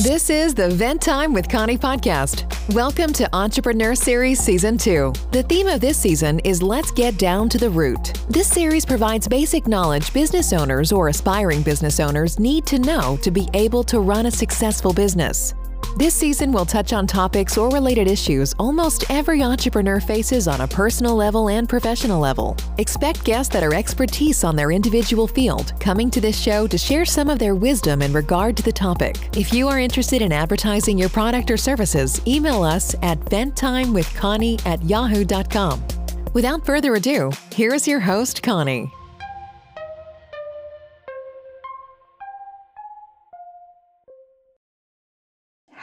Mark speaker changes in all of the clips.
Speaker 1: This is the Vent Time with Connie podcast. Welcome to Entrepreneur Series Season 2. The theme of this season is Let's Get Down to the Root. This series provides basic knowledge business owners or aspiring business owners need to know to be able to run a successful business. This season we'll touch on topics or related issues almost every entrepreneur faces on a personal level and professional level. Expect guests that are expertise on their individual field coming to this show to share some of their wisdom in regard to the topic. If you are interested in advertising your product or services, email us at venttimewithconnie at yahoo.com. Without further ado, here is your host, Connie.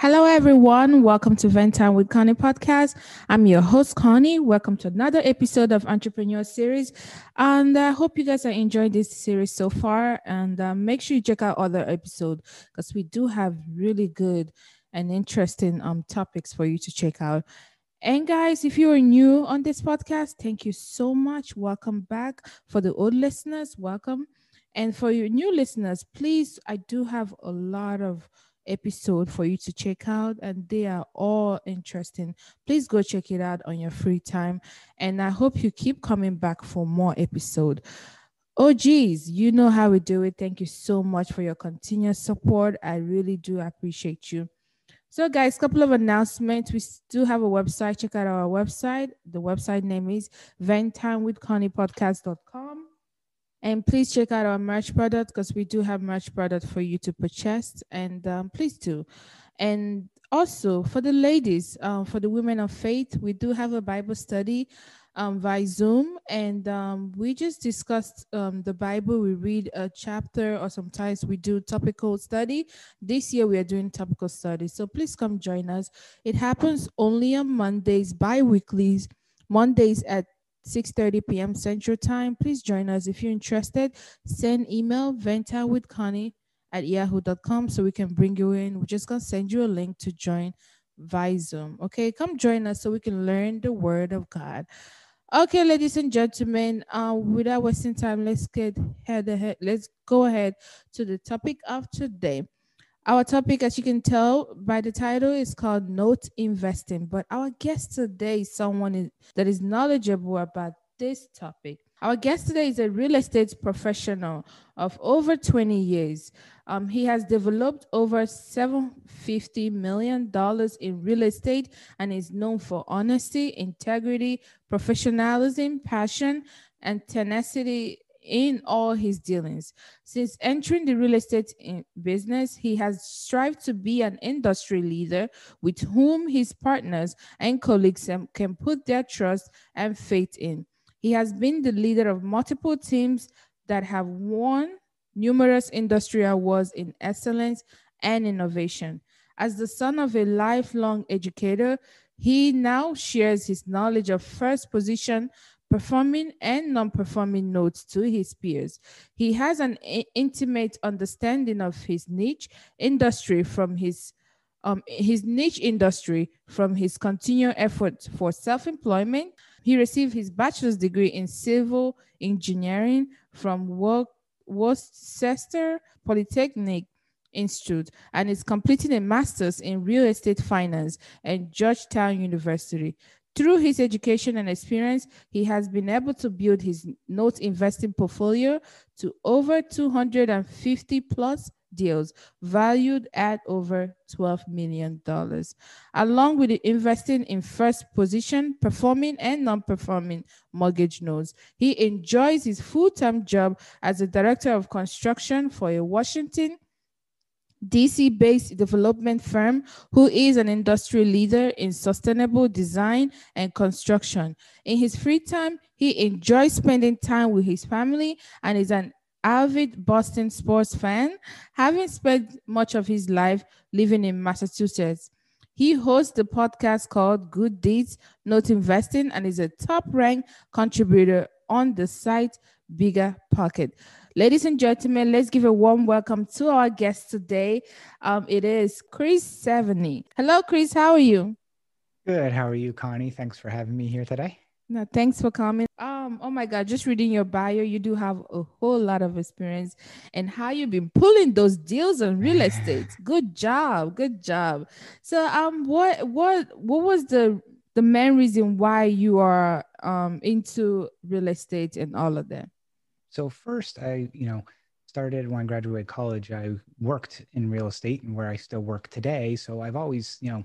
Speaker 2: Hello, everyone. Welcome to Vent Time with Connie podcast. I'm your host, Connie. Welcome to another episode of Entrepreneur Series. And I hope you guys are enjoying this series so far. And uh, make sure you check out other episodes because we do have really good and interesting um, topics for you to check out. And guys, if you are new on this podcast, thank you so much. Welcome back. For the old listeners, welcome. And for your new listeners, please, I do have a lot of episode for you to check out and they are all interesting. Please go check it out on your free time and i hope you keep coming back for more episode. Oh geez you know how we do it. Thank you so much for your continuous support. I really do appreciate you. So guys couple of announcements. We do have a website. Check out our website. The website name is venttimewithconniepodcast.com and please check out our merch product because we do have merch product for you to purchase. And um, please do. And also for the ladies, um, for the women of faith, we do have a Bible study um, via Zoom. And um, we just discussed um, the Bible. We read a chapter or sometimes we do topical study. This year we are doing topical study. So please come join us. It happens only on Mondays, bi-weeklies, Mondays at 6.30 p.m. Central Time. Please join us. If you're interested, send email venta with Connie at yahoo.com so we can bring you in. We're just going to send you a link to join via Zoom. Okay, come join us so we can learn the word of God. Okay, ladies and gentlemen, uh, without wasting time, let's get head ahead. Let's go ahead to the topic of today. Our topic, as you can tell by the title, is called Note Investing. But our guest today is someone that is knowledgeable about this topic. Our guest today is a real estate professional of over 20 years. Um, he has developed over $750 million in real estate and is known for honesty, integrity, professionalism, passion, and tenacity in all his dealings. Since entering the real estate business, he has strived to be an industry leader with whom his partners and colleagues can put their trust and faith in. He has been the leader of multiple teams that have won numerous industry awards in excellence and innovation. As the son of a lifelong educator, he now shares his knowledge of first position performing and non-performing notes to his peers. He has an intimate understanding of his niche industry from his um, his niche industry from his continual effort for self-employment. He received his bachelor's degree in civil engineering from Worcester Polytechnic Institute and is completing a master's in real estate finance at Georgetown University. Through his education and experience, he has been able to build his note investing portfolio to over 250 plus deals valued at over $12 million, along with investing in first position, performing and non performing mortgage notes. He enjoys his full time job as a director of construction for a Washington DC based development firm who is an industry leader in sustainable design and construction. In his free time, he enjoys spending time with his family and is an avid Boston sports fan, having spent much of his life living in Massachusetts. He hosts the podcast called Good Deeds Note Investing and is a top ranked contributor on the site Bigger Pocket. Ladies and gentlemen, let's give a warm welcome to our guest today. Um, it is Chris Seveney. Hello, Chris. How are you?
Speaker 3: Good. How are you, Connie? Thanks for having me here today.
Speaker 2: No, thanks for coming. Um, oh my God, just reading your bio, you do have a whole lot of experience and how you've been pulling those deals on real estate. Good job, good job. So, um, what what what was the the main reason why you are um into real estate and all of that?
Speaker 3: So first, I you know started when I graduated college. I worked in real estate and where I still work today. So I've always you know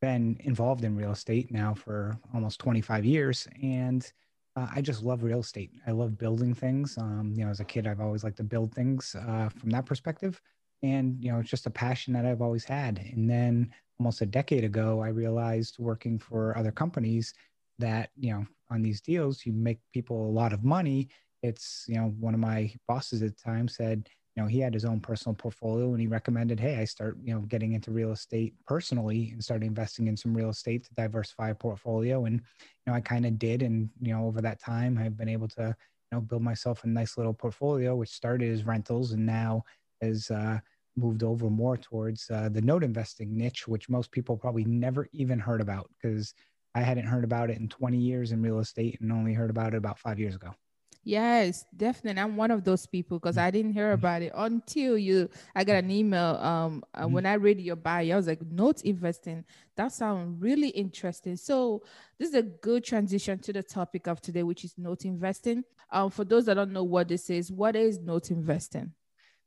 Speaker 3: been involved in real estate now for almost 25 years and uh, I just love real estate. I love building things. Um, you know, as a kid, I've always liked to build things uh, from that perspective. And, you know, it's just a passion that I've always had. And then almost a decade ago, I realized working for other companies that, you know, on these deals, you make people a lot of money. It's, you know, one of my bosses at the time said, you know he had his own personal portfolio and he recommended hey i start you know getting into real estate personally and start investing in some real estate to diversify a portfolio. And you know i kind of did. And you know over that time i've been able to you know build myself a nice little portfolio which started as rentals and now has uh, moved over more towards uh, the note investing niche which most people probably never even heard about because i hadn't heard about it in 20 years in real estate and only heard about it about five years ago
Speaker 2: Yes, definitely. I'm one of those people because I didn't hear
Speaker 3: Mm-hmm.
Speaker 2: about it until you. I got an email. Um, uh, when I read your bio, I was like, note investing. That sounds really interesting. So this is a good transition to the topic of today, which is note investing. Um, for those that don't know what this is, what is note investing?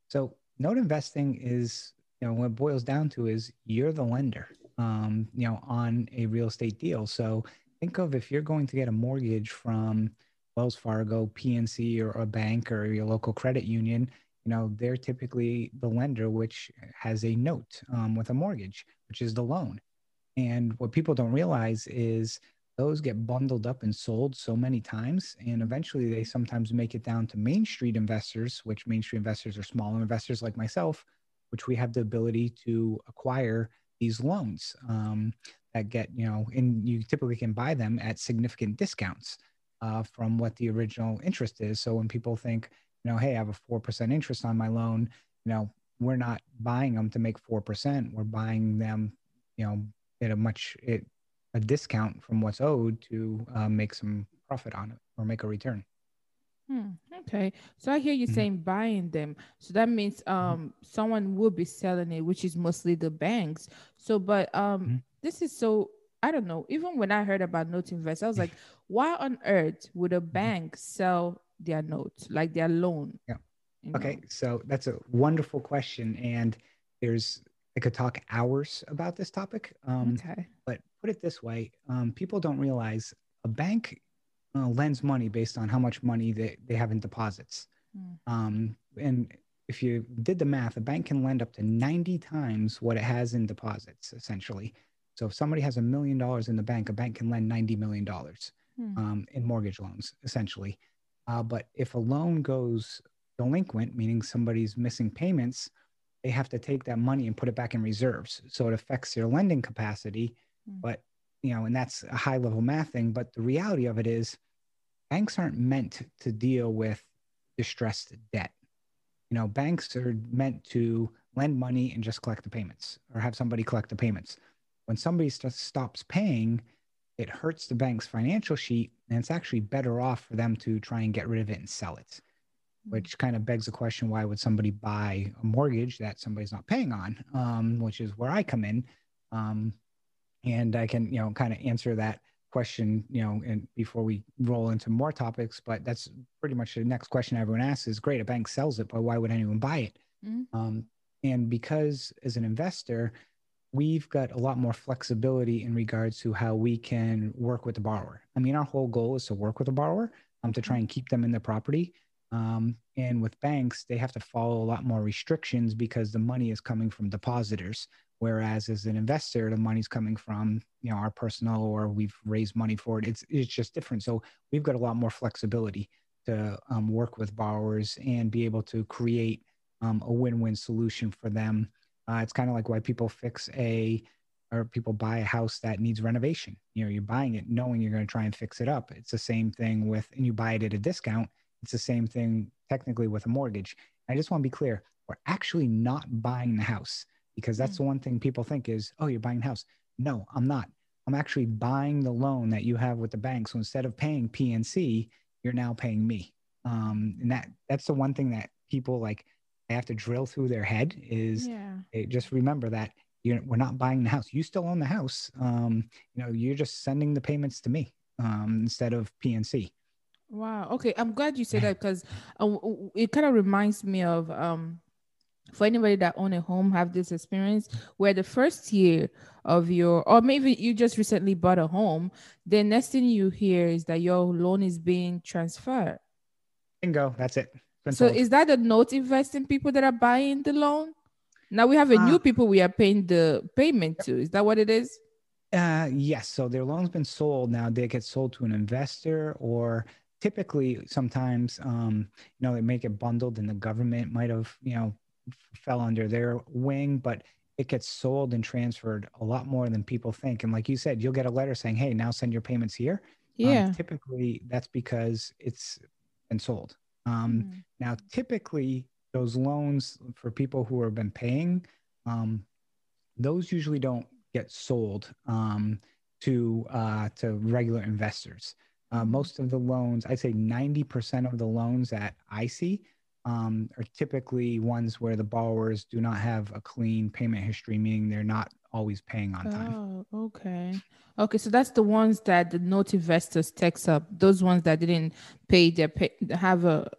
Speaker 3: So note investing is, you know, what it boils down to is you're the lender, um, you know, on a real estate deal. So think of if you're going to get a mortgage from Wells Fargo, PNC, or a bank or your local credit union, you know, they're typically the lender, which has a note um, with a mortgage, which is the loan. And what people don't realize is those get bundled up and sold so many times. And eventually they sometimes make it down to Main Street investors, which Main Street investors are smaller investors like myself, which we have the ability to acquire these loans um, that get, you know, and you typically can buy them at significant discounts uh, from what the original interest is. So when people think, you know, hey, I have a 4% interest on my loan, you know, we're not buying them to make 4%. We're buying them, you know, at a much, it, a discount from what's owed to uh, make some profit on it or make a return.
Speaker 2: Hmm, okay. So I hear you
Speaker 3: Mhm.
Speaker 2: saying buying them. So that means um someone will be selling it, which is mostly the banks. So but um
Speaker 3: Mhm.
Speaker 2: this is so I don't know. Even when I heard about note invest, I was like, why on earth would a bank sell their note, like their loan?
Speaker 3: Yeah.
Speaker 2: you know?
Speaker 3: Okay, so that's a wonderful question, and there's I could talk hours about this topic. Um,
Speaker 2: okay.
Speaker 3: But put it this way: um, people don't realize a bank uh, lends money based on how much money they, they have in deposits.
Speaker 2: Mm.
Speaker 3: Um, and if you did the math, a bank can lend up to 90 times what it has in deposits, essentially. So if somebody has a million dollars in the bank, a bank can lend $90 million
Speaker 2: Hmm.
Speaker 3: um, in mortgage loans, essentially. Uh, but if a loan goes delinquent, meaning somebody's missing payments, they have to take that money and put it back in reserves. So it affects their lending capacity.
Speaker 2: Hmm.
Speaker 3: But, you know, and that's a high level math thing. But the reality of it is banks aren't meant to deal with distressed debt. You know, banks are meant to lend money and just collect the payments or have somebody collect the payments. When somebody st- stops paying, it hurts the bank's financial sheet and it's actually better off for them to try and get rid of it and sell it. Which kind of begs the question why would somebody buy a mortgage that somebody's not paying on? Um, which is where i come in. Um, and i can you know kind of answer that question you know and before we roll into more topics but that's pretty much the next question everyone asks is great a bank sells it but why would anyone buy it?
Speaker 2: Mhm.
Speaker 3: um, and because as an investor we've got a lot more flexibility in regards to how we can work with the borrower i mean our whole goal is to work with the borrower um, to try and keep them in the property um, and with banks, they have to follow a lot more restrictions because the money is coming from depositors. Whereas as an investor, the money's coming from you know our personal or we've raised money for it. It's it's just different. So we've got a lot more flexibility to um, work with borrowers and be able to create um, a win-win solution for them. Uh, it's kind of like why people fix a or people buy a house that needs renovation. You know, you're buying it knowing you're going to try and fix it up. It's the same thing with, and you buy it at a discount. It's the same thing technically with a mortgage. I just want to be clear: we're actually not buying the house because that's
Speaker 2: Mm.
Speaker 3: the one thing people think is, oh, you're buying a house. No, I'm not. I'm actually buying the loan that you have with the bank. So instead of paying PNC, you're now paying me. Um, and that that's the one thing that people like they have to drill through their head is
Speaker 2: Yeah.
Speaker 3: just remember that you're, we're not buying the house. You still own the house. Um, you know, you're just sending the payments to me um, instead of PNC.
Speaker 2: Wow. Okay. I'm glad you said that because uh, it kind of reminds me of um, for anybody that own a home have this experience where the first year of your or maybe you just recently bought a home, the next thing you hear is that your loan is being transferred.
Speaker 3: Bingo. That's it.
Speaker 2: So is that the note investing people that are buying the loan? Now we have a new
Speaker 3: Uh,
Speaker 2: people we are paying the payment to. Is that what it is?
Speaker 3: Uh, yes. So their loan's been sold. Now they get sold to an investor, or typically sometimes, um, you know, they make it bundled, and the government might have, you know, fell under their wing, but it gets sold and transferred a lot more than people think. And like you said, you'll get a letter saying, "Hey, now send your payments here." Um,
Speaker 2: Yeah.
Speaker 3: typically, that's because it's been sold. Um,
Speaker 2: Mm.
Speaker 3: now, typically, those loans for people who have been paying, um, those usually don't get sold um, to uh, to regular investors. Uh,
Speaker 2: Mhm.
Speaker 3: most of the loans, I'd say ninety percent of the loans that I see um, are typically ones where the borrowers do not have a clean payment history, meaning they're not always paying on time.
Speaker 2: Oh, okay. Okay, so that's the ones that the note investors text up. Those ones that didn't pay their pay have a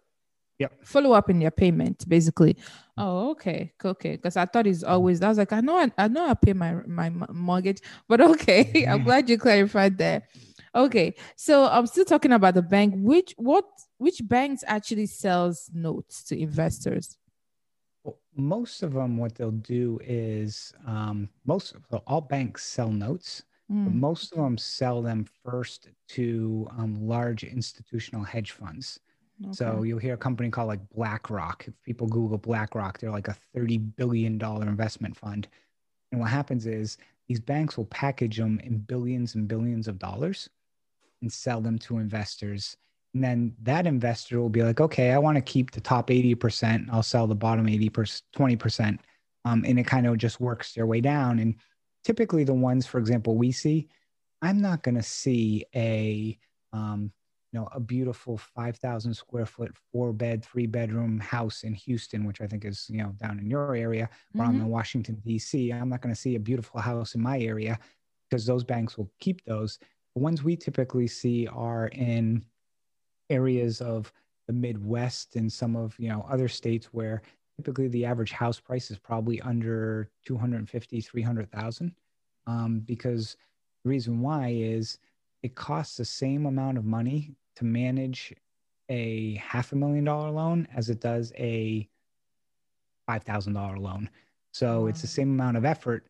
Speaker 3: Yep.
Speaker 2: follow up in their payment, basically. Mm. Oh, okay, okay. Because I thought it's mm. always. I was like, I know, I, I know, I pay my my mortgage, but okay. I'm
Speaker 3: mm.
Speaker 2: glad you clarified that. Okay, so I'm still talking about the bank. Which what which banks actually sells notes to investors?
Speaker 3: Well, most of them, what they'll do is um, most so all banks sell notes, but
Speaker 2: Mm,
Speaker 3: most of them sell them first to um, large institutional hedge funds. So you'll hear a company called like BlackRock. If people Google BlackRock, they're like a thirty billion dollar investment fund. And what happens is these banks will package them in billions and billions of dollars and sell them to investors. And then that investor will be like, okay, I want to keep the top 80%. I'll sell the bottom 80%, 20%. Um, and it kind of just works their way down. And typically the ones, for example, we see, I'm not going to see a, um, you know, a beautiful 5,000 square foot, four bed, three bedroom house in Houston, which I think is, you know, down in your area or I'm
Speaker 2: Mhm.
Speaker 3: in Washington, D.C. I'm not going to see a beautiful house in my area because those banks will keep those. The ones we typically see are in areas of the Midwest and some of you know other states where typically the average house price is probably under 250 300,000 um, because the reason why is it costs the same amount of money to manage a half a million dollar loan as it does a $5,000 loan. So it's the same amount of effort,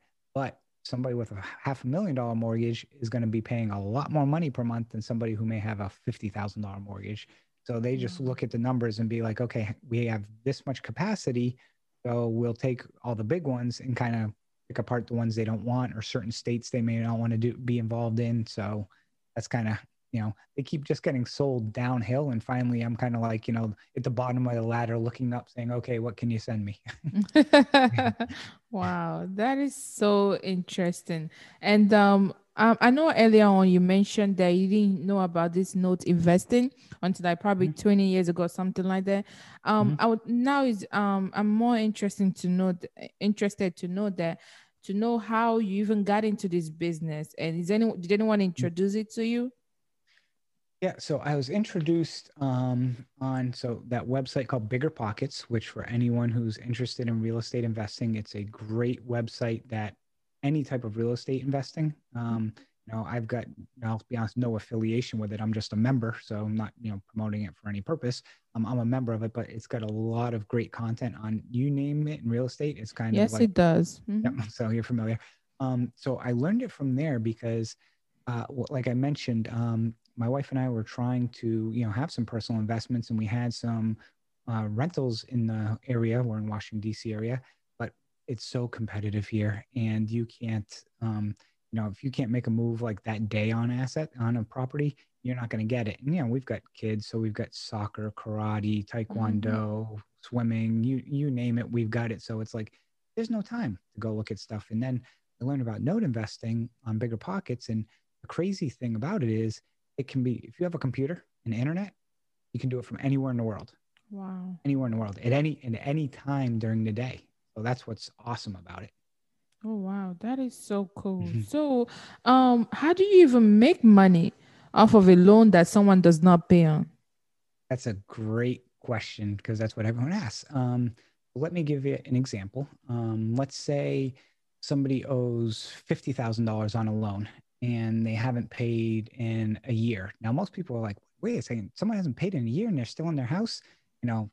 Speaker 3: somebody with a half a million dollar mortgage is going to be paying a lot more money per month than somebody who may have a $50,000 mortgage. So they just look at the numbers and be like, okay, we have this much capacity. So we'll take all the big ones and kind of pick apart the ones they don't want or certain states they may not want to do be involved in. So that's kind of, you know, they keep just getting sold downhill. And finally I'm kind of like, you know, at the bottom of the ladder looking up saying, okay, what can you send me?
Speaker 2: wow, that is so interesting. And um, um, I know earlier on you mentioned that you didn't know about this note investing until like probably 20 years ago, something like that. Um,
Speaker 3: Mhm.
Speaker 2: I would now is um, I'm more interested to know th- interested to know that to know how you even got into this business and is anyone did anyone introduce it to you?
Speaker 3: Yeah, so I was introduced um, on so that website called Bigger Pockets, which for anyone who's interested in real estate investing, it's a great website that any type of real estate investing. Um, you know, I've got, I'll be honest, no affiliation with it. I'm just a member, so I'm not, you know, promoting it for any purpose. Um, I'm a member of it, but it's got a lot of great content on you name it in real estate. It's kind
Speaker 2: Yes,
Speaker 3: of like
Speaker 2: it does. Mhm.
Speaker 3: Yep. So you're familiar. Um, so I learned it from there because, uh, like I mentioned, um, my wife and I were trying to, you know, have some personal investments, and we had some uh, rentals in the area. We're in Washington D.C. area, but it's so competitive here, and you can't, um, you know, if you can't make a move like that day on asset on a property, you're not going to get it. And you know, we've got kids, so we've got soccer, karate, taekwondo, swimming, you you name it, we've got it. So it's like there's no time to go look at stuff. And then I learned about note investing on bigger pockets. And the crazy thing about it is it can be if you have a computer and internet, you can do it from anywhere in the world.
Speaker 2: Wow.
Speaker 3: Anywhere in the world at any at any time during the day. So that's what's awesome about it.
Speaker 2: Oh wow, that is so cool. Mm-hmm. So um how do you even make money off of a loan that someone does not pay on?
Speaker 3: That's a great question because that's what everyone asks. Um, let me give you an example. Um, let's say somebody owes $50,000 on a loan and they haven't paid in a year. Now, most people are like, wait a second, someone hasn't paid in a year and they're still in their house. You know,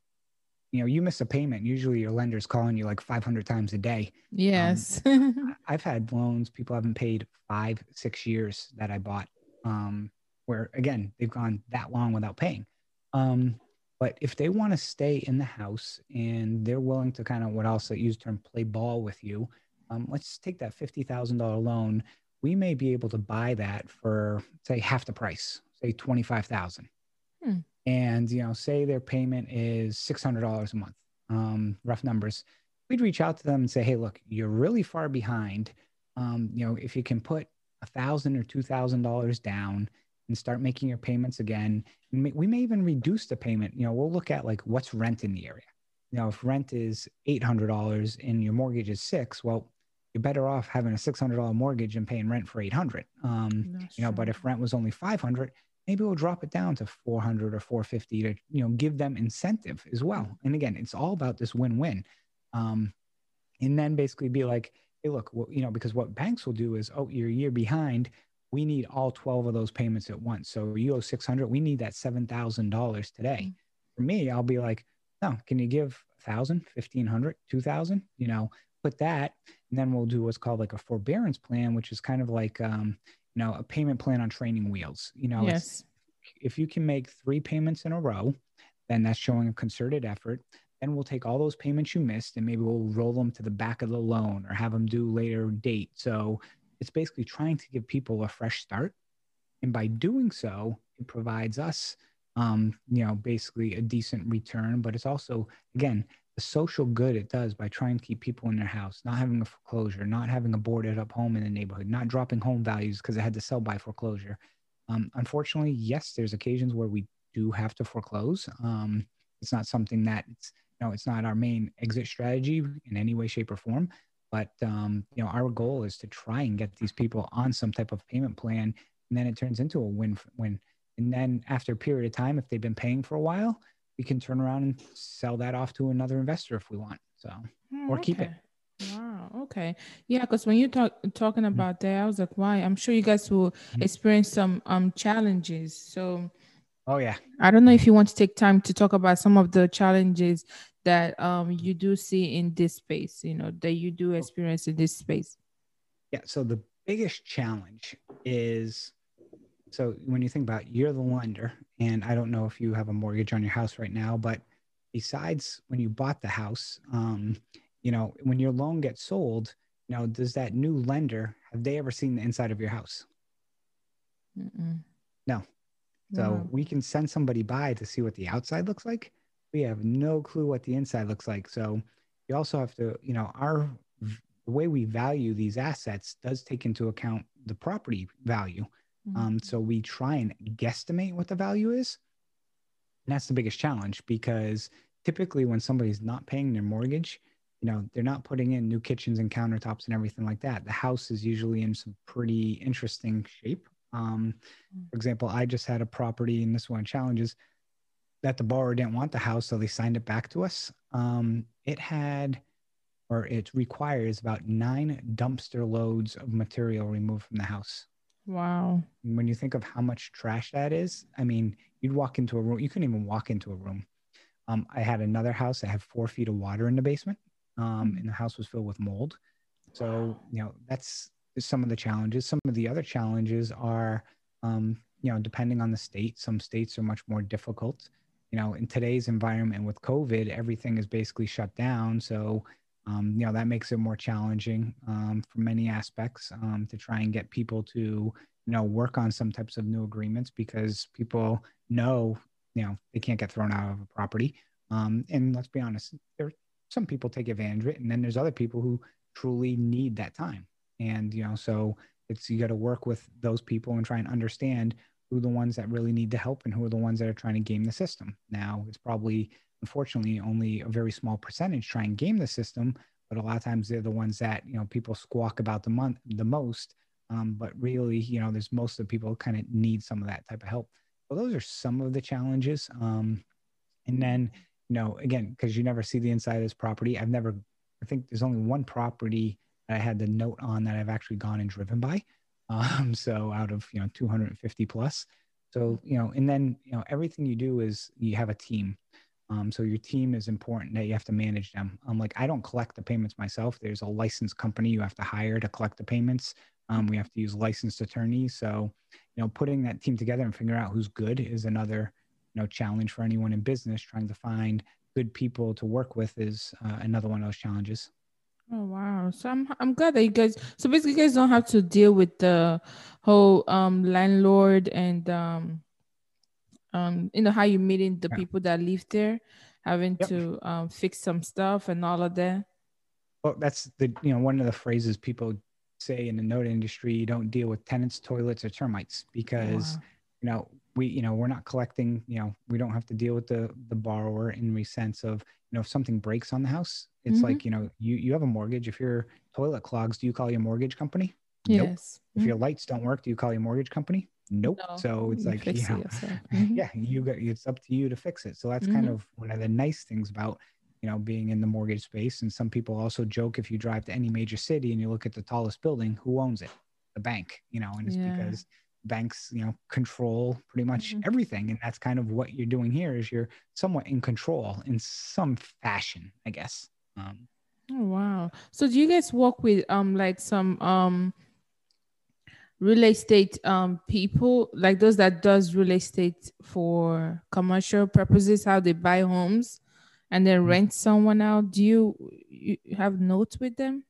Speaker 3: you know, you miss a payment. Usually your lender's calling you like 500 times a day.
Speaker 2: Yes.
Speaker 3: Um, I've had loans people haven't paid five, six years that I bought, um, where again, they've gone that long without paying. Um, but if they want to stay in the house and they're willing to kind of what I'll say use term play ball with you, um, let's take that $50,000 loan. We may be able to buy that for say half the price, say 25,000. Hmm. And, you know, say their payment is $600 a month, um, rough numbers. We'd reach out to them and say, Hey, look, you're really far behind. Um, you know, if you can put a thousand or two thousand dollars down and start making your payments again. We may even reduce the payment. You know, we'll look at like what's rent in the area. You know, if rent is eight hundred dollars and your mortgage is six, well, you're better off having a six hundred dollar mortgage and paying rent for eight hundred. Um, you know, but if rent was only five hundred, maybe we'll drop it down to four hundred or four fifty to you know give them incentive as well. And again, it's all about this win win. Um, and then basically be like, hey, look, well, you know, because what banks will do is, oh, you're a year behind we need all 12 of those payments at once. So you owe 600, we need that $7,000 today. Mm-hmm. For me, I'll be like, no, can you give 1,000, 1,500, 2,000? You know, put that, and then we'll do what's called like a forbearance plan, which is kind of like, um, you know, a payment plan on training wheels. You know,
Speaker 2: yes.
Speaker 3: if you can make three payments in a row, then that's showing a concerted effort. Then we'll take all those payments you missed and maybe we'll roll them to the back of the loan or have them due later date. So it's basically trying to give people a fresh start. And by doing so, it provides us, um, you know, basically a decent return. But it's also, again, the social good it does by trying to keep people in their house, not having a foreclosure, not having a boarded up home in the neighborhood, not dropping home values because it had to sell by foreclosure. Um, unfortunately, yes, there's occasions where we do have to foreclose. Um, it's not something that it's, know, it's not our main exit strategy in any way, shape, or form. But um, you know, our goal is to try and get these people on some type of payment plan, and then it turns into a win-win. And then after a period of time, if they've been paying for a while, we can turn around and sell that off to another investor if we want. So, oh, or okay. keep it.
Speaker 2: Wow. Okay. Yeah, because when you talk talking mm-hmm. about that, I was like, why? I'm sure you guys will mm-hmm. experience some um challenges. So
Speaker 3: Oh yeah.
Speaker 2: I don't know if you want to take time to talk about some of the challenges that um you do see in this space, you know, that you do experience in this space.
Speaker 3: Yeah. So the biggest challenge is so when you think about it, you're the lender, and I don't know if you have a mortgage on your house right now, but besides when you bought the house, um, you know, when your loan gets sold, you know, does that new lender have they ever seen the inside of your house? Mm-mm. No. So we can send somebody by to see what the outside looks like. We have no clue what the inside looks like. So you also have to, you know, our the way we value these assets does take into account the property value. Mm-hmm. Um, so we try and guesstimate what the value is. And that's the biggest challenge because typically when somebody's not paying their mortgage, you know, they're not putting in new kitchens and countertops and everything like that. The house is usually in some pretty interesting shape. Um, mm. for example, I just had a property, and this one challenges that the borrower didn't want the house, so they signed it back to us. Um, it had, or it requires about nine dumpster loads of material removed from the house.
Speaker 2: Wow.
Speaker 3: When you think of how much trash that is, I mean, you'd walk into a room, you couldn't even walk into a room. Um, I had another house that had four feet of water in the basement, um, mm. and the house was filled with mold. So, you know, that's some of the challenges. Some of the other challenges are, um, you know, depending on the state, some states are much more difficult. You know, in today's environment with COVID, everything is basically shut down. So, um, you know, that makes it more challenging um, for many aspects um, to try and get people to, you know, work on some types of new agreements because people know, you know, they can't get thrown out of a property. Um, and let's be honest, there some people take advantage of it, and then there's other people who truly need that time. And, you know, so it's, you got to work with those people and try and understand who are the ones that really need the help and who are the ones that are trying to game the system. Now, it's probably, unfortunately, only a very small percentage try and game the system, but a lot of times they're the ones that, you know, people squawk about the month the most. Um, but really, you know, there's most of the people kind of need some of that type of help. Well, those are some of the challenges. Um, and then, you know, again, because you never see the inside of this property, I've never, I think there's only one property that I had the note on that I've actually gone and driven by. Um, so out of, you know, 250 plus. So, you know, and then, you know, everything you do is you have a team. Um, so your team is important that you have to manage them. I'm um, like I don't collect the payments myself. There's a licensed company you have to hire to collect the payments. Um, we have to use licensed attorneys. So, you know, putting that team together and figuring out who's good is another, you know, challenge for anyone in business. Trying to find good people to work with is uh, another one of those challenges.
Speaker 2: Oh wow! So I'm I'm glad that you guys. So basically, you guys don't have to deal with the whole um landlord and um um you know how you meeting the yeah. people that live there, having yep. to um fix some stuff and all of that.
Speaker 3: Well, that's the you know one of the phrases people say in the note industry you don't deal with tenants, toilets, or termites because wow. you know we you know we're not collecting you know we don't have to deal with the the borrower in the sense of you know if something breaks on the house it's mm-hmm. like you know you you have a mortgage if your toilet clogs do you call your mortgage company
Speaker 2: yes nope.
Speaker 3: mm-hmm. if your lights don't work do you call your mortgage company nope no, so it's like you know, mm-hmm. yeah you got it's up to you to fix it so that's kind mm-hmm. of one of the nice things about you know, being in the mortgage space. And some people also joke if you drive to any major city and you look at the tallest building, who owns it? The bank, you know, and it's yeah. because banks, you know, control pretty much mm-hmm. everything. And that's kind of what you're doing here is you're somewhat in control in some fashion, I guess. Um,
Speaker 2: oh, wow. So do you guys work with um like some um real estate um people like those that does real estate for commercial purposes how they buy homes and then mm-hmm. rent someone out do you, you have notes with them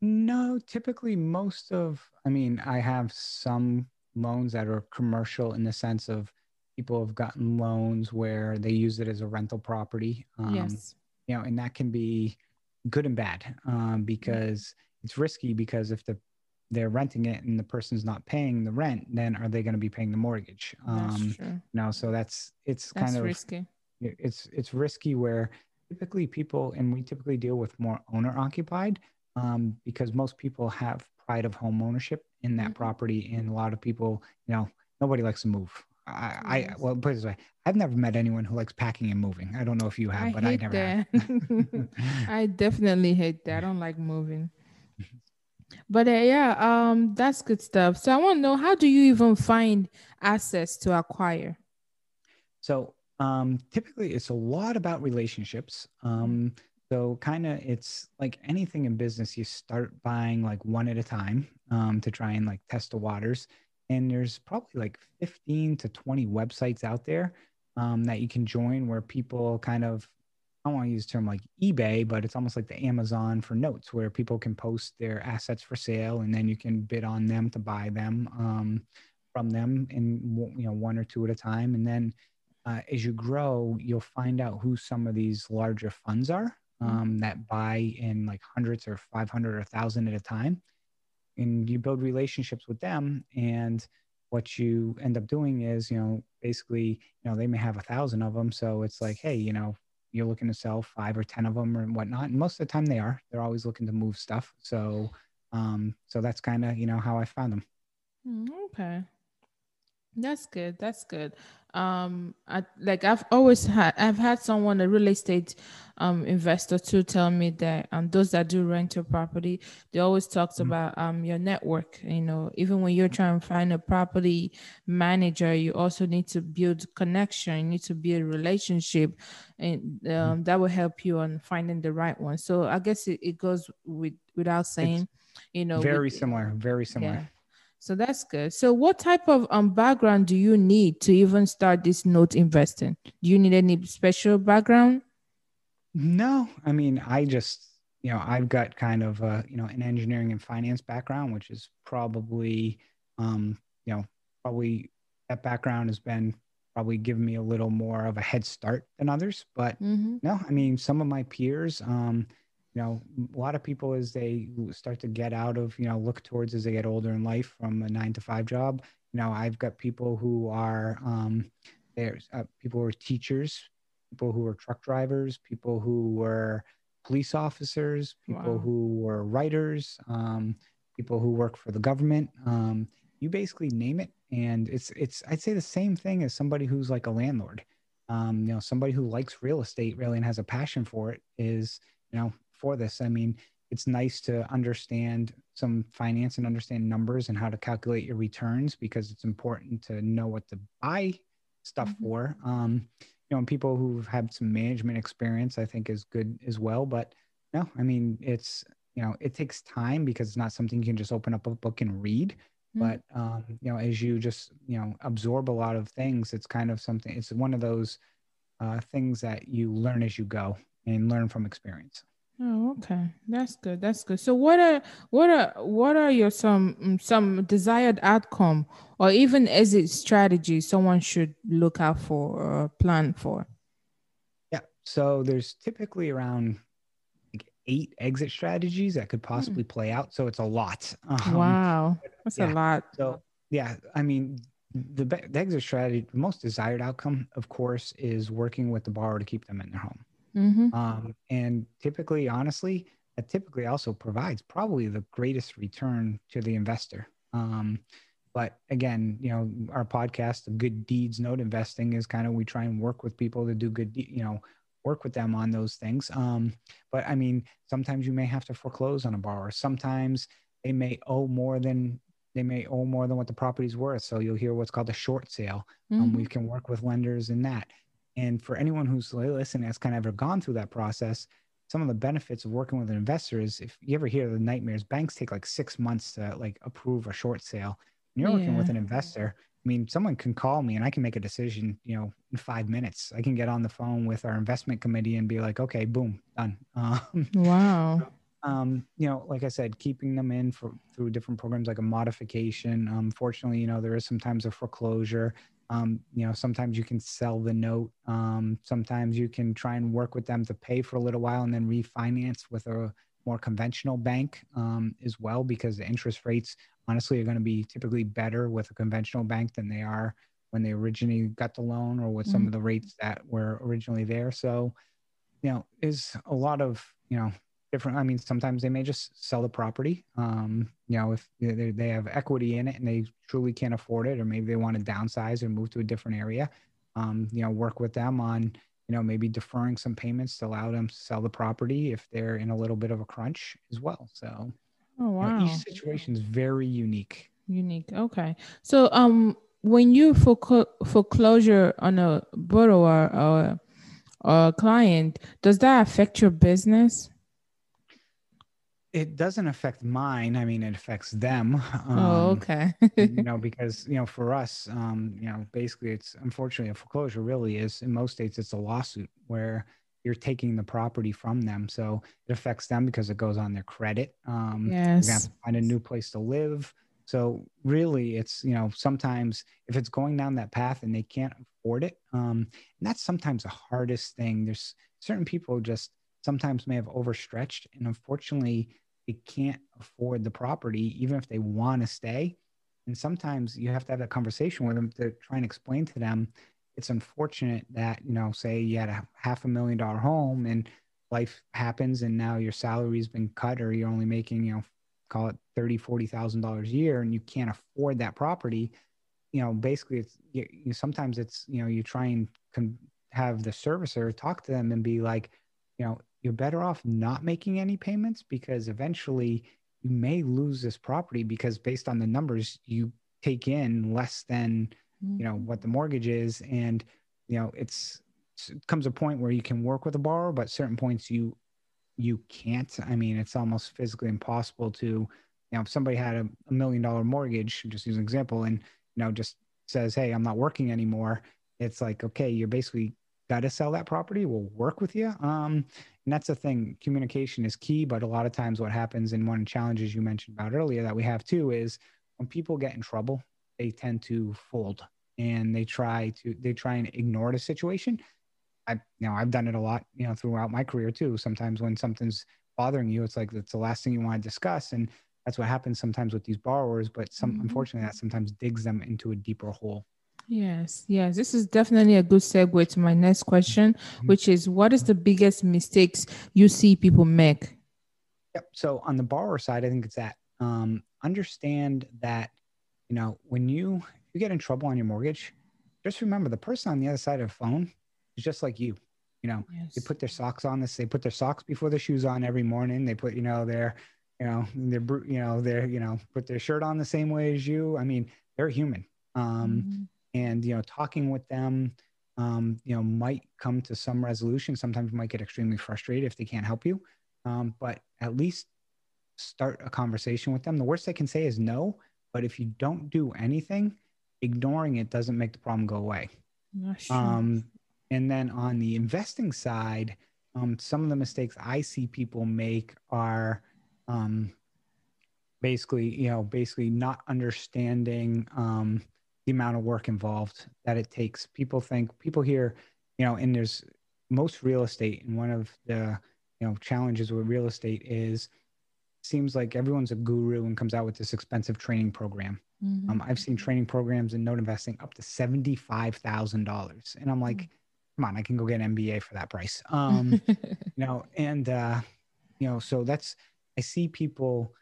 Speaker 3: no typically most of i mean i have some loans that are commercial in the sense of people have gotten loans where they use it as a rental property
Speaker 2: um, yes
Speaker 3: you know and that can be good and bad um, mm-hmm. because it's risky because if the they're renting it and the person's not paying the rent then are they going to be paying the mortgage? Um you know so that's it's that's kind of
Speaker 2: risky.
Speaker 3: It's it's risky where typically people and we typically deal with more owner occupied um, because most people have pride of home ownership in that mm-hmm. property and a lot of people you know nobody likes to move. I, I well put it this way I've never met anyone who likes packing and moving. I don't know if you have I but I never
Speaker 2: that. I definitely hate that. I don't like moving but uh, yeah um that's good stuff so I want to know how do you even find assets to acquire
Speaker 3: so um, typically it's a lot about relationships. Um, so kind of it's like anything in business, you start buying like one at a time um, to try and like test the waters. And there's probably like 15 to 20 websites out there um, that you can join where people kind of I don't want to use the term like eBay, but it's almost like the Amazon for notes where people can post their assets for sale and then you can bid on them to buy them um, from them in you know one or two at a time. And then uh, as you grow, you'll find out who some of these larger funds are mm-hmm. um, that buy in like hundreds or 500 or 1,000 at a time. And you build relationships with them. And what you end up doing is, you know, basically, you know, they may have a thousand of them. So it's like, hey, you know, you're looking to sell five or 10 of them or whatnot. And most of the time they are, they're always looking to move stuff. So, um, so that's kind of, you know, how I found them.
Speaker 2: Mm, okay. That's good. That's good um I, like i've always had i've had someone a real estate um investor to tell me that um those that do rent your property they always talks mm-hmm. about um your network you know even when you're trying to find a property manager you also need to build connection you need to build a relationship and mm-hmm. um, mm-hmm. that will help you on finding the right one so i guess it, it goes with without saying it's you know
Speaker 3: very
Speaker 2: with,
Speaker 3: similar very similar
Speaker 2: yeah so that's good. So what type of um background do you need to even start this note investing? Do you need any special background?
Speaker 3: No, I mean, I just, you know, I've got kind of a, you know, an engineering and finance background, which is probably, um, you know, probably that background has been probably given me a little more of a head start than others. But mm-hmm. no, I mean, some of my peers, um, you know, a lot of people as they start to get out of, you know, look towards as they get older in life from a nine to five job. You know, I've got people who are um, there's uh, people who are teachers, people who are truck drivers, people who were police officers, people wow. who were writers, um, people who work for the government. Um, you basically name it, and it's it's I'd say the same thing as somebody who's like a landlord. Um, you know, somebody who likes real estate really and has a passion for it is you know for this. I mean, it's nice to understand some finance and understand numbers and how to calculate your returns because it's important to know what to buy stuff mm-hmm. for. Um, you know, and people who've had some management experience, I think, is good as well. But no, I mean, it's you know, it takes time because it's not something you can just open up a book and read. Mm-hmm. But um, you know, as you just you know absorb a lot of things, it's kind of something. It's one of those uh, things that you learn as you go and learn from experience.
Speaker 2: Oh, okay. That's good. That's good. So what are what are what are your some some desired outcome or even exit strategy someone should look out for or plan for?
Speaker 3: Yeah. So there's typically around like eight exit strategies that could hmm. possibly mm. play out. So it's a lot.
Speaker 2: Um, wow. That's yeah. a lot.
Speaker 3: So yeah, I mean the, the exit strategy, the most desired outcome, of course, is working with the borrower to keep them in their home. Mm-hmm. Um, and typically, honestly, that typically also provides probably the greatest return to the investor. Um, but again, you know, our podcast, Good Deeds Note Investing, is kind of we try and work with people to do good, de- you know, work with them on those things. Um, but I mean, sometimes you may have to foreclose on a borrower. Sometimes they may owe more than they may owe more than what the property's worth. So you'll hear what's called a short sale. Um, mm-hmm. Um, we can work with lenders in that. And for anyone who's listening that's kind of ever gone through that process, some of the benefits of working with an investor is if you ever hear the nightmares, banks take like six months to like approve a short sale. When you're yeah. working with an investor, I mean, someone can call me and I can make a decision, you know, in five minutes. I can get on the phone with our investment committee and be like, okay, boom, done.
Speaker 2: Um, wow.
Speaker 3: Um, you know, like I said, keeping them in for through different programs like a modification. Unfortunately, you know, there is sometimes a foreclosure. Um, you know, sometimes you can sell the note. Um, sometimes you can try and work with them to pay for a little while and then refinance with a more conventional bank um, as well, because the interest rates honestly are going to be typically better with a conventional bank than they are when they originally got the loan or with mm-hmm. some of the rates that were originally there. So, you know, is a lot of you know different. I mean, sometimes they may just sell the property. Um, you know, if they, they have equity in it and they truly can't afford it, or maybe they want to downsize or move to a different area. Um, you know, work with them on, you know, maybe deferring some payments to allow them to sell the property if they're in a little bit of a crunch as well. So,
Speaker 2: oh wow,
Speaker 3: you know, each situation is very unique.
Speaker 2: Unique. Okay. So, um, when you foreclosure on a borrower or, or a client, does that affect your business?
Speaker 3: It doesn't affect mine. I mean, it affects them.
Speaker 2: Oh, um, oh, okay.
Speaker 3: you know, because you know, for us, um, you know, basically, it's unfortunately a foreclosure. Really, is in most states, it's a lawsuit where you're taking the property from them, so it affects them because it goes on their credit. Um,
Speaker 2: yes.
Speaker 3: They have to find a new place to live. So really, it's you know, sometimes if it's going down that path and they can't afford it, um, and that's sometimes the hardest thing. There's certain people just sometimes may have overstretched, and unfortunately they can't afford the property, even if they want to stay. And sometimes you have to have that conversation with them to try and explain to them it's unfortunate that, you know, say you had a half a million dollar home and life happens and now your salary's been cut or you're only making, you know, call it thirty, forty thousand dollars a year and you can't afford that property. You know, basically it's you, you, sometimes it's, you know, you try and con- have the servicer talk to them and be like, you know, you're better off not making any payments because eventually you may lose this property because based on the numbers you take in less than you know what the mm-hmm. mortgage is. And you know it's it comes a point where you can work with a borrower but certain points you you can't. I mean it's almost physically impossible to you know if somebody had a, a million dollar mortgage just use an example and you know just says hey i'm not working anymore it's like okay you're basically got to sell that property we'll work with you um and that's the thing communication is key but a lot of times what happens and one of the challenges you mentioned about earlier that we have too is when people get in trouble they tend to fold and they try to they try and ignore the situation i you know i've done it a lot you know throughout my career too sometimes when something's bothering you, it's like it's the last thing you want to discuss. And that's what happens sometimes with these borrowers. But some,
Speaker 2: Mhm.
Speaker 3: unfortunately, that sometimes digs them into a deeper hole.
Speaker 2: Yes, yes. This is definitely a good segue to my next question,
Speaker 3: Mhm.
Speaker 2: which is what is the biggest mistakes you see people make?
Speaker 3: Yep. So on the borrower side, I think it's that um, understand that you know when you you get in trouble on your mortgage, just remember the person on the other side of the phone is just like you. You know,
Speaker 2: Yes.
Speaker 3: they put their socks on this. They put their socks before their shoes on every morning. They put you know their you know their you know their you know put their shirt on the same way as you. I mean, they're human. Um,
Speaker 2: Mhm.
Speaker 3: And you know talking with them um, you know might come to some resolution. Sometimes you might get extremely frustrated if they can't help you um, but at least start a conversation with them. The worst they can say is no but if you don't do anything ignoring it doesn't make the problem go away. Um, and then on the investing side, um, some of the mistakes I see people make are um, basically, you know, basically not understanding um, the amount of work involved that it takes. People think, people here, you know, and there's most real estate, and one of the, you know, challenges with real estate is seems like everyone's a guru and comes out with this expensive training program.
Speaker 2: Mhm.
Speaker 3: Um, I've seen training programs in note investing up to seventy-five thousand dollars, and I'm like, come on, I can go get an MBA for that price. Um, you know, and uh, you know, so that's I see people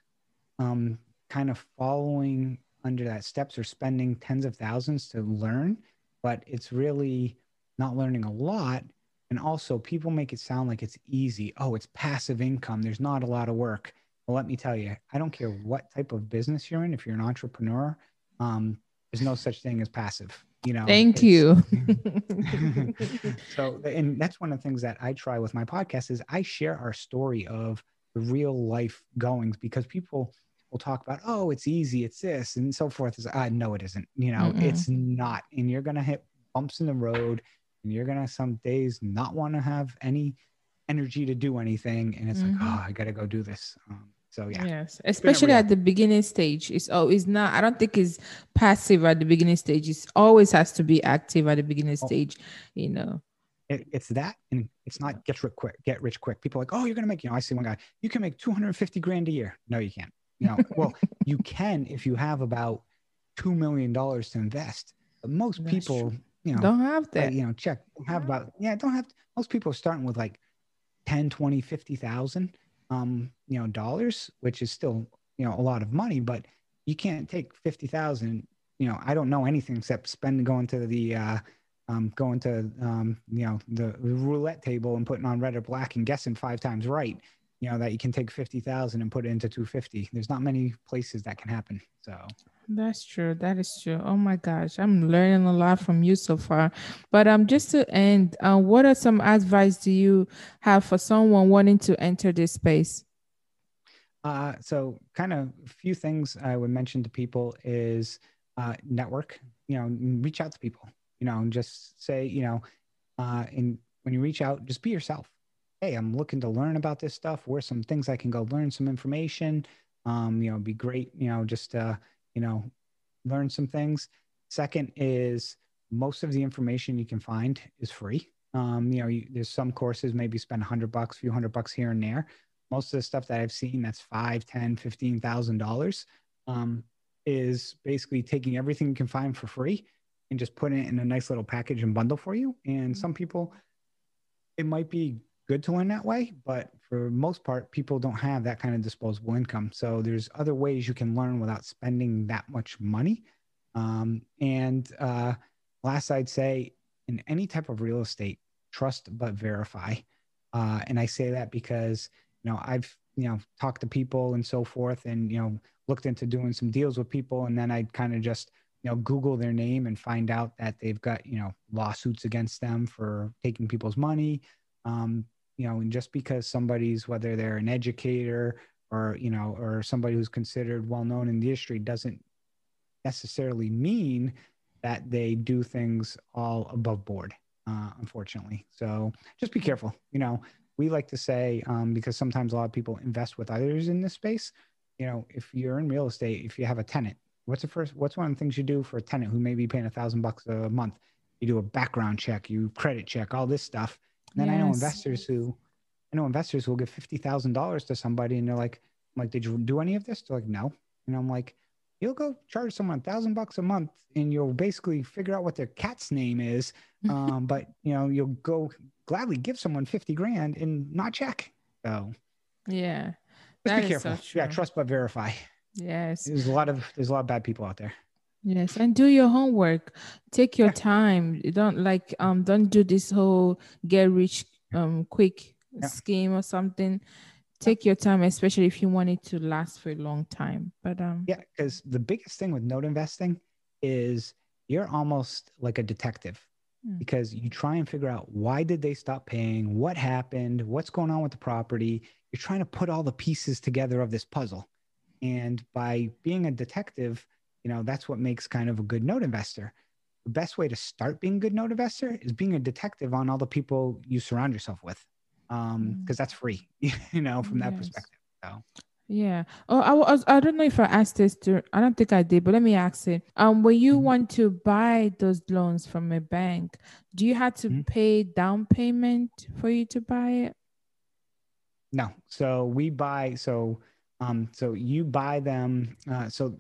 Speaker 3: um, kind of following under that steps are spending tens of thousands to learn, but it's really not learning a lot. And also, people make it sound like it's easy. Oh, it's passive income. There's not a lot of work. Well, let me tell you, I don't care what type of business you're in. If you're an entrepreneur, um, there's no such thing as passive. You know.
Speaker 2: Thank you.
Speaker 3: so and that's one of the things that i try with my podcast is i share our story of the real life goings because people will talk about oh it's easy it's this and so forth is uh, no it isn't you know
Speaker 2: Mm-mm.
Speaker 3: it's not and you're gonna hit bumps in the road and you're gonna some days not want to have any energy to do anything and it's
Speaker 2: Mhm.
Speaker 3: like oh i gotta go do this um, so yeah
Speaker 2: Yes, especially at the beginning stage. It's oh, it's not. I don't think it's passive at the beginning stage. It's always has to be active at the beginning
Speaker 3: Oh.
Speaker 2: stage. You know.
Speaker 3: it, it's that and it's not get rich quick get rich quick people are like oh you're gonna make you know i see one guy you can make 250 grand a year no you can't you know well you can if you have about two million dollars to invest but most
Speaker 2: That's
Speaker 3: people
Speaker 2: true.
Speaker 3: you know
Speaker 2: Don't have
Speaker 3: uh,
Speaker 2: that.
Speaker 3: you know check have about yeah don't have most people are starting with like 10 20 50,000 um you know dollars which is still you know a lot of money but you can't take 50,000 you know I don't know anything except spend going to the uh um going to um you know the roulette table and putting on red or black and guessing five times right you know that you can take 50,000 and put it into 250 there's not many places that can happen so
Speaker 2: That's true. That is true. Oh my gosh, I'm learning a lot from you so far. But um, just to end, uh, what are some advice do you have for someone wanting to enter this space?
Speaker 3: Uh, so kind of a few things I would mention to people is uh, network, you know, reach out to people, you know, and just say, you know, uh, and when you reach out, just be yourself. Hey, I'm looking to learn about this stuff. Where's some things I can go learn some information? Um, you know, it'd be great, you know, just, uh, you know, learn some things. Second is most of the information you can find is free. Um, you know, you, there's some courses maybe spend a hundred bucks, a few hundred bucks here and there most of the stuff that I've seen that's five, ten, fifteen thousand dollars um, is basically taking everything you can find for free and just putting it in a nice little package and bundle for you. And some people, it might be good to learn that way, but for most part, people don't have that kind of disposable income. So there's other ways you can learn without spending that much money. Um, and uh, last, I'd say in any type of real estate, trust but verify. Uh, and I say that because you know i've you know talked to people and so forth and you know looked into doing some deals with people and then i'd kind of just you know google their name and find out that they've got you know lawsuits against them for taking people's money um, you know and just because somebody's whether they're an educator or you know or somebody who's considered well known in the industry doesn't necessarily mean that they do things all above board uh, unfortunately. So just be careful. You know we like to say um, because sometimes a lot of people invest with others in this space you know if you're in real estate if you have a tenant what's the first what's one of the things you do for a tenant who may be paying a thousand bucks a month? You do a background check you credit check all this stuff and then i know investors who I know investors will give fifty thousand dollars to somebody, and they're like, "I'm like, did you do any of this?" They're like, "No," and I'm like, "You'll go charge someone a thousand bucks a month, and you'll basically figure out what their cat's name is, um, but you know, you'll go gladly give someone fifty grand and not check." So,
Speaker 2: yeah,
Speaker 3: just be careful. So yeah, trust but verify.
Speaker 2: Yes,
Speaker 3: there's a lot of there's a lot of bad people out there.
Speaker 2: Yes, and do your homework. Take your time. You don't like um don't do this whole get rich um quick yeah. scheme or something. Take your time, especially if you want it to last for a long time. But um
Speaker 3: yeah, because the biggest thing with note investing is you're almost like a detective hmm. because you try and figure out why did they stop paying, what happened, what's going on with the property. You're trying to put all the pieces together of this puzzle. And by being a detective, you know that's what makes kind of a good note investor the best way to start being a good note investor is being a detective on all the people you surround yourself with um because mm. that's free you know from that yes. perspective so
Speaker 2: yeah. Oh, I was. I don't know if I asked this. To, I don't think I did, but let me ask it. Um, when you mm-hmm. want to buy those loans from a bank, do you have to mm-hmm. pay down payment for you to buy it?
Speaker 3: No. So we buy. So, um, so you buy them. Uh, so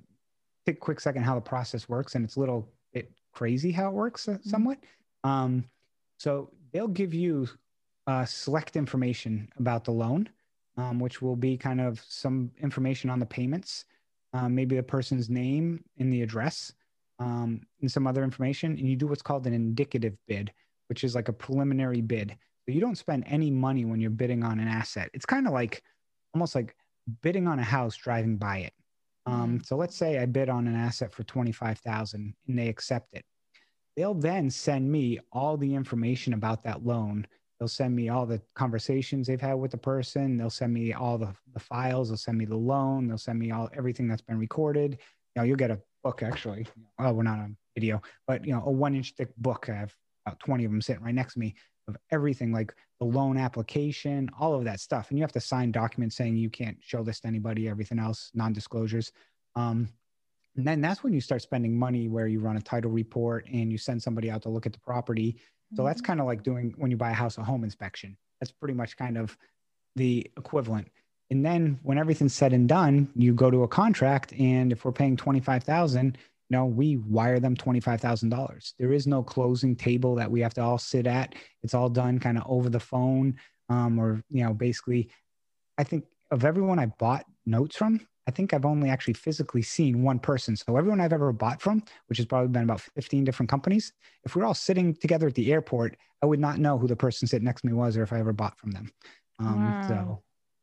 Speaker 3: take a quick second how the process works, and it's a little bit crazy how it works uh, mm-hmm. somewhat. Um, so they'll give you uh, select information about the loan, um, which will be kind of some information on the payments, um, maybe the person's name and the address, um, and some other information. And you do what's called an indicative bid, which is like a preliminary bid. So you don't spend any money when you're bidding on an asset. It's kind of like almost like bidding on a house driving by it. Um, so let's say I bid on an asset for 25,000 and they accept it. They'll then send me all the information about that loan. They'll send me all the conversations they've had with the person. They'll send me all the, the files. They'll send me the loan. They'll send me all everything that's been recorded. You know, you'll get a book actually. Oh, we're not on video, but you know, a one inch thick book. I have about 20 of them sitting right next to me of everything like the loan application, all of that stuff. And you have to sign documents saying you can't show this to anybody, everything else, non disclosures. Um, and then that's when you start spending money where you run a title report and you send somebody out to look at the property. So mm-hmm. that's kind of like doing when you buy a house, a home inspection. That's pretty much kind of the equivalent. And then when everything's said and done, you go to a contract. And if we're paying 25,000, know, we wire them $25,000. There is no closing table that we have to all sit at. It's all done kind of over the phone. Um, or, you know, basically, I think of everyone I bought notes from, I think I've only actually physically seen one person. So everyone I've ever bought from, which has probably been about 15 different companies, if we are all sitting together at the airport, I would not know who the person sitting next to me was or if I ever bought from them. Um, wow. So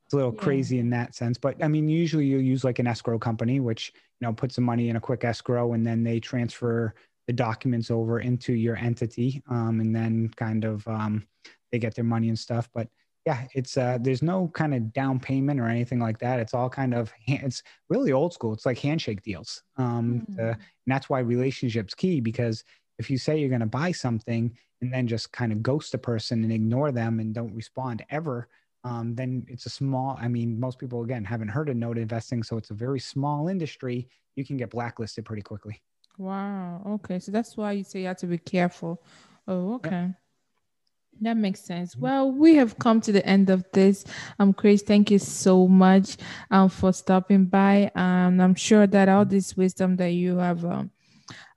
Speaker 3: it's a little yeah. crazy in that sense. But I mean, usually you use like an escrow company, which you know put some money in a quick escrow, and then they transfer the documents over into your entity, um, and then kind of um, they get their money and stuff. But yeah, it's uh, there's no kind of down payment or anything like that. It's all kind of it's really old school. It's like handshake deals, um, mm. and that's why relationships key because if you say you're going to buy something and then just kind of ghost a person and ignore them and don't respond ever um, then it's a small i mean most people again haven't heard of note investing so it's a very small industry you can get blacklisted pretty quickly
Speaker 2: wow okay so that's why you say you have to be careful oh okay That makes sense. Mm-hmm. Well, we have come to the end of this. Um, Chris, thank you so much um, for stopping by. And I'm sure that all this wisdom that you have um,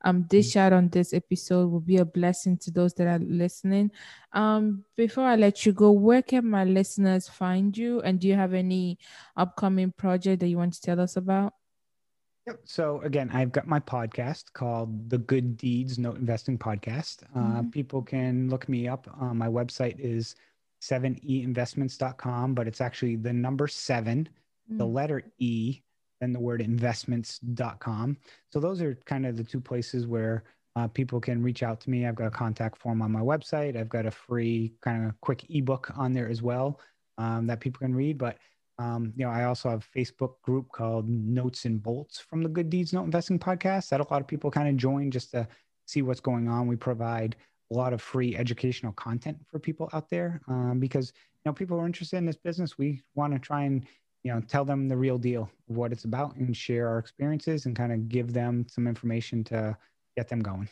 Speaker 2: um, dish out on this episode will be a blessing to those that are listening. Um, before I let you go, where can my listeners find you? And do you have any upcoming project that you want to tell us about?
Speaker 3: Yep. So again, I've got my podcast called the Good Deeds Note Investing Podcast. Uh, mm-hmm. People can look me up. Uh, my website is 7einvestments.com, but it's actually the number 7 mm-hmm. the mm. letter E, then the word investments.com. So those are kind of the two places where uh, people can reach out to me. I've got a contact form on my website. I've got a free kind of quick ebook on there as well um, that people can read. But um, you know, I also have a Facebook group called Notes and Bolts from the Good Deeds Note Investing Podcast that a lot of people kind of join just to see what's going on. We provide a lot of free educational content for people out there um, because you know people are interested in this business. We want to try and you know tell them the real deal of what it's about and share our experiences and kind of give them some information to get them going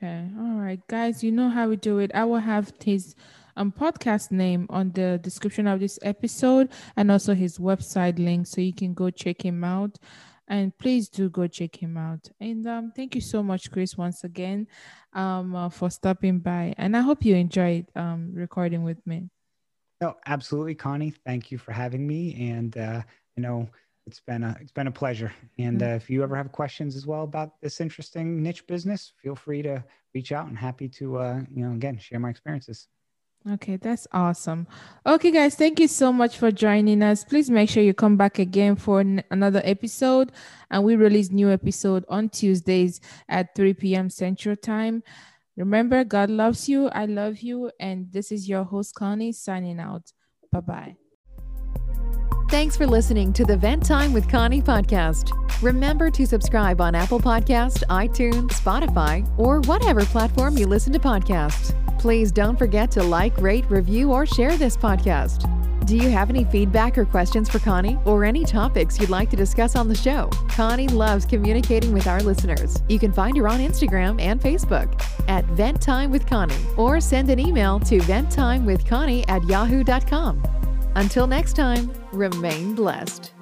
Speaker 2: Okay. All right, guys, you know how we do it. I will have his um, podcast name on the description of this episode and also his website link so you can go check him out. And please do go check him out. And um, thank you so much, Chris, once again um, uh, for stopping by. And I hope you enjoyed um, recording with me.
Speaker 3: No, absolutely, Connie. Thank you for having me. And uh, you know, it's been a it's been a pleasure. And mm-hmm. uh, if you ever have questions as well about this interesting niche business, feel free to reach out. and happy to uh, you know again share my experiences.
Speaker 2: Okay, that's awesome. Okay, guys, thank you so much for joining us. Please make sure you come back again for n- another episode. And we release new episode on Tuesdays at 3 p.m. Central Time. Remember, God loves you. I love you. And this is your host, Connie, signing out. Bye bye.
Speaker 1: Thanks for listening to the Vent Time with Connie podcast. Remember to subscribe on Apple Podcast, iTunes, Spotify, or whatever platform you listen to podcasts. Please don't forget to like, rate, review, or share this podcast. Do you have any feedback or questions for Connie or any topics you'd like to discuss on the show? Connie loves communicating with our listeners. You can find her on Instagram and Facebook at Vent Time with Connie or send an email to venttimewithconnie at yahoo.com. Until next time, remain blessed.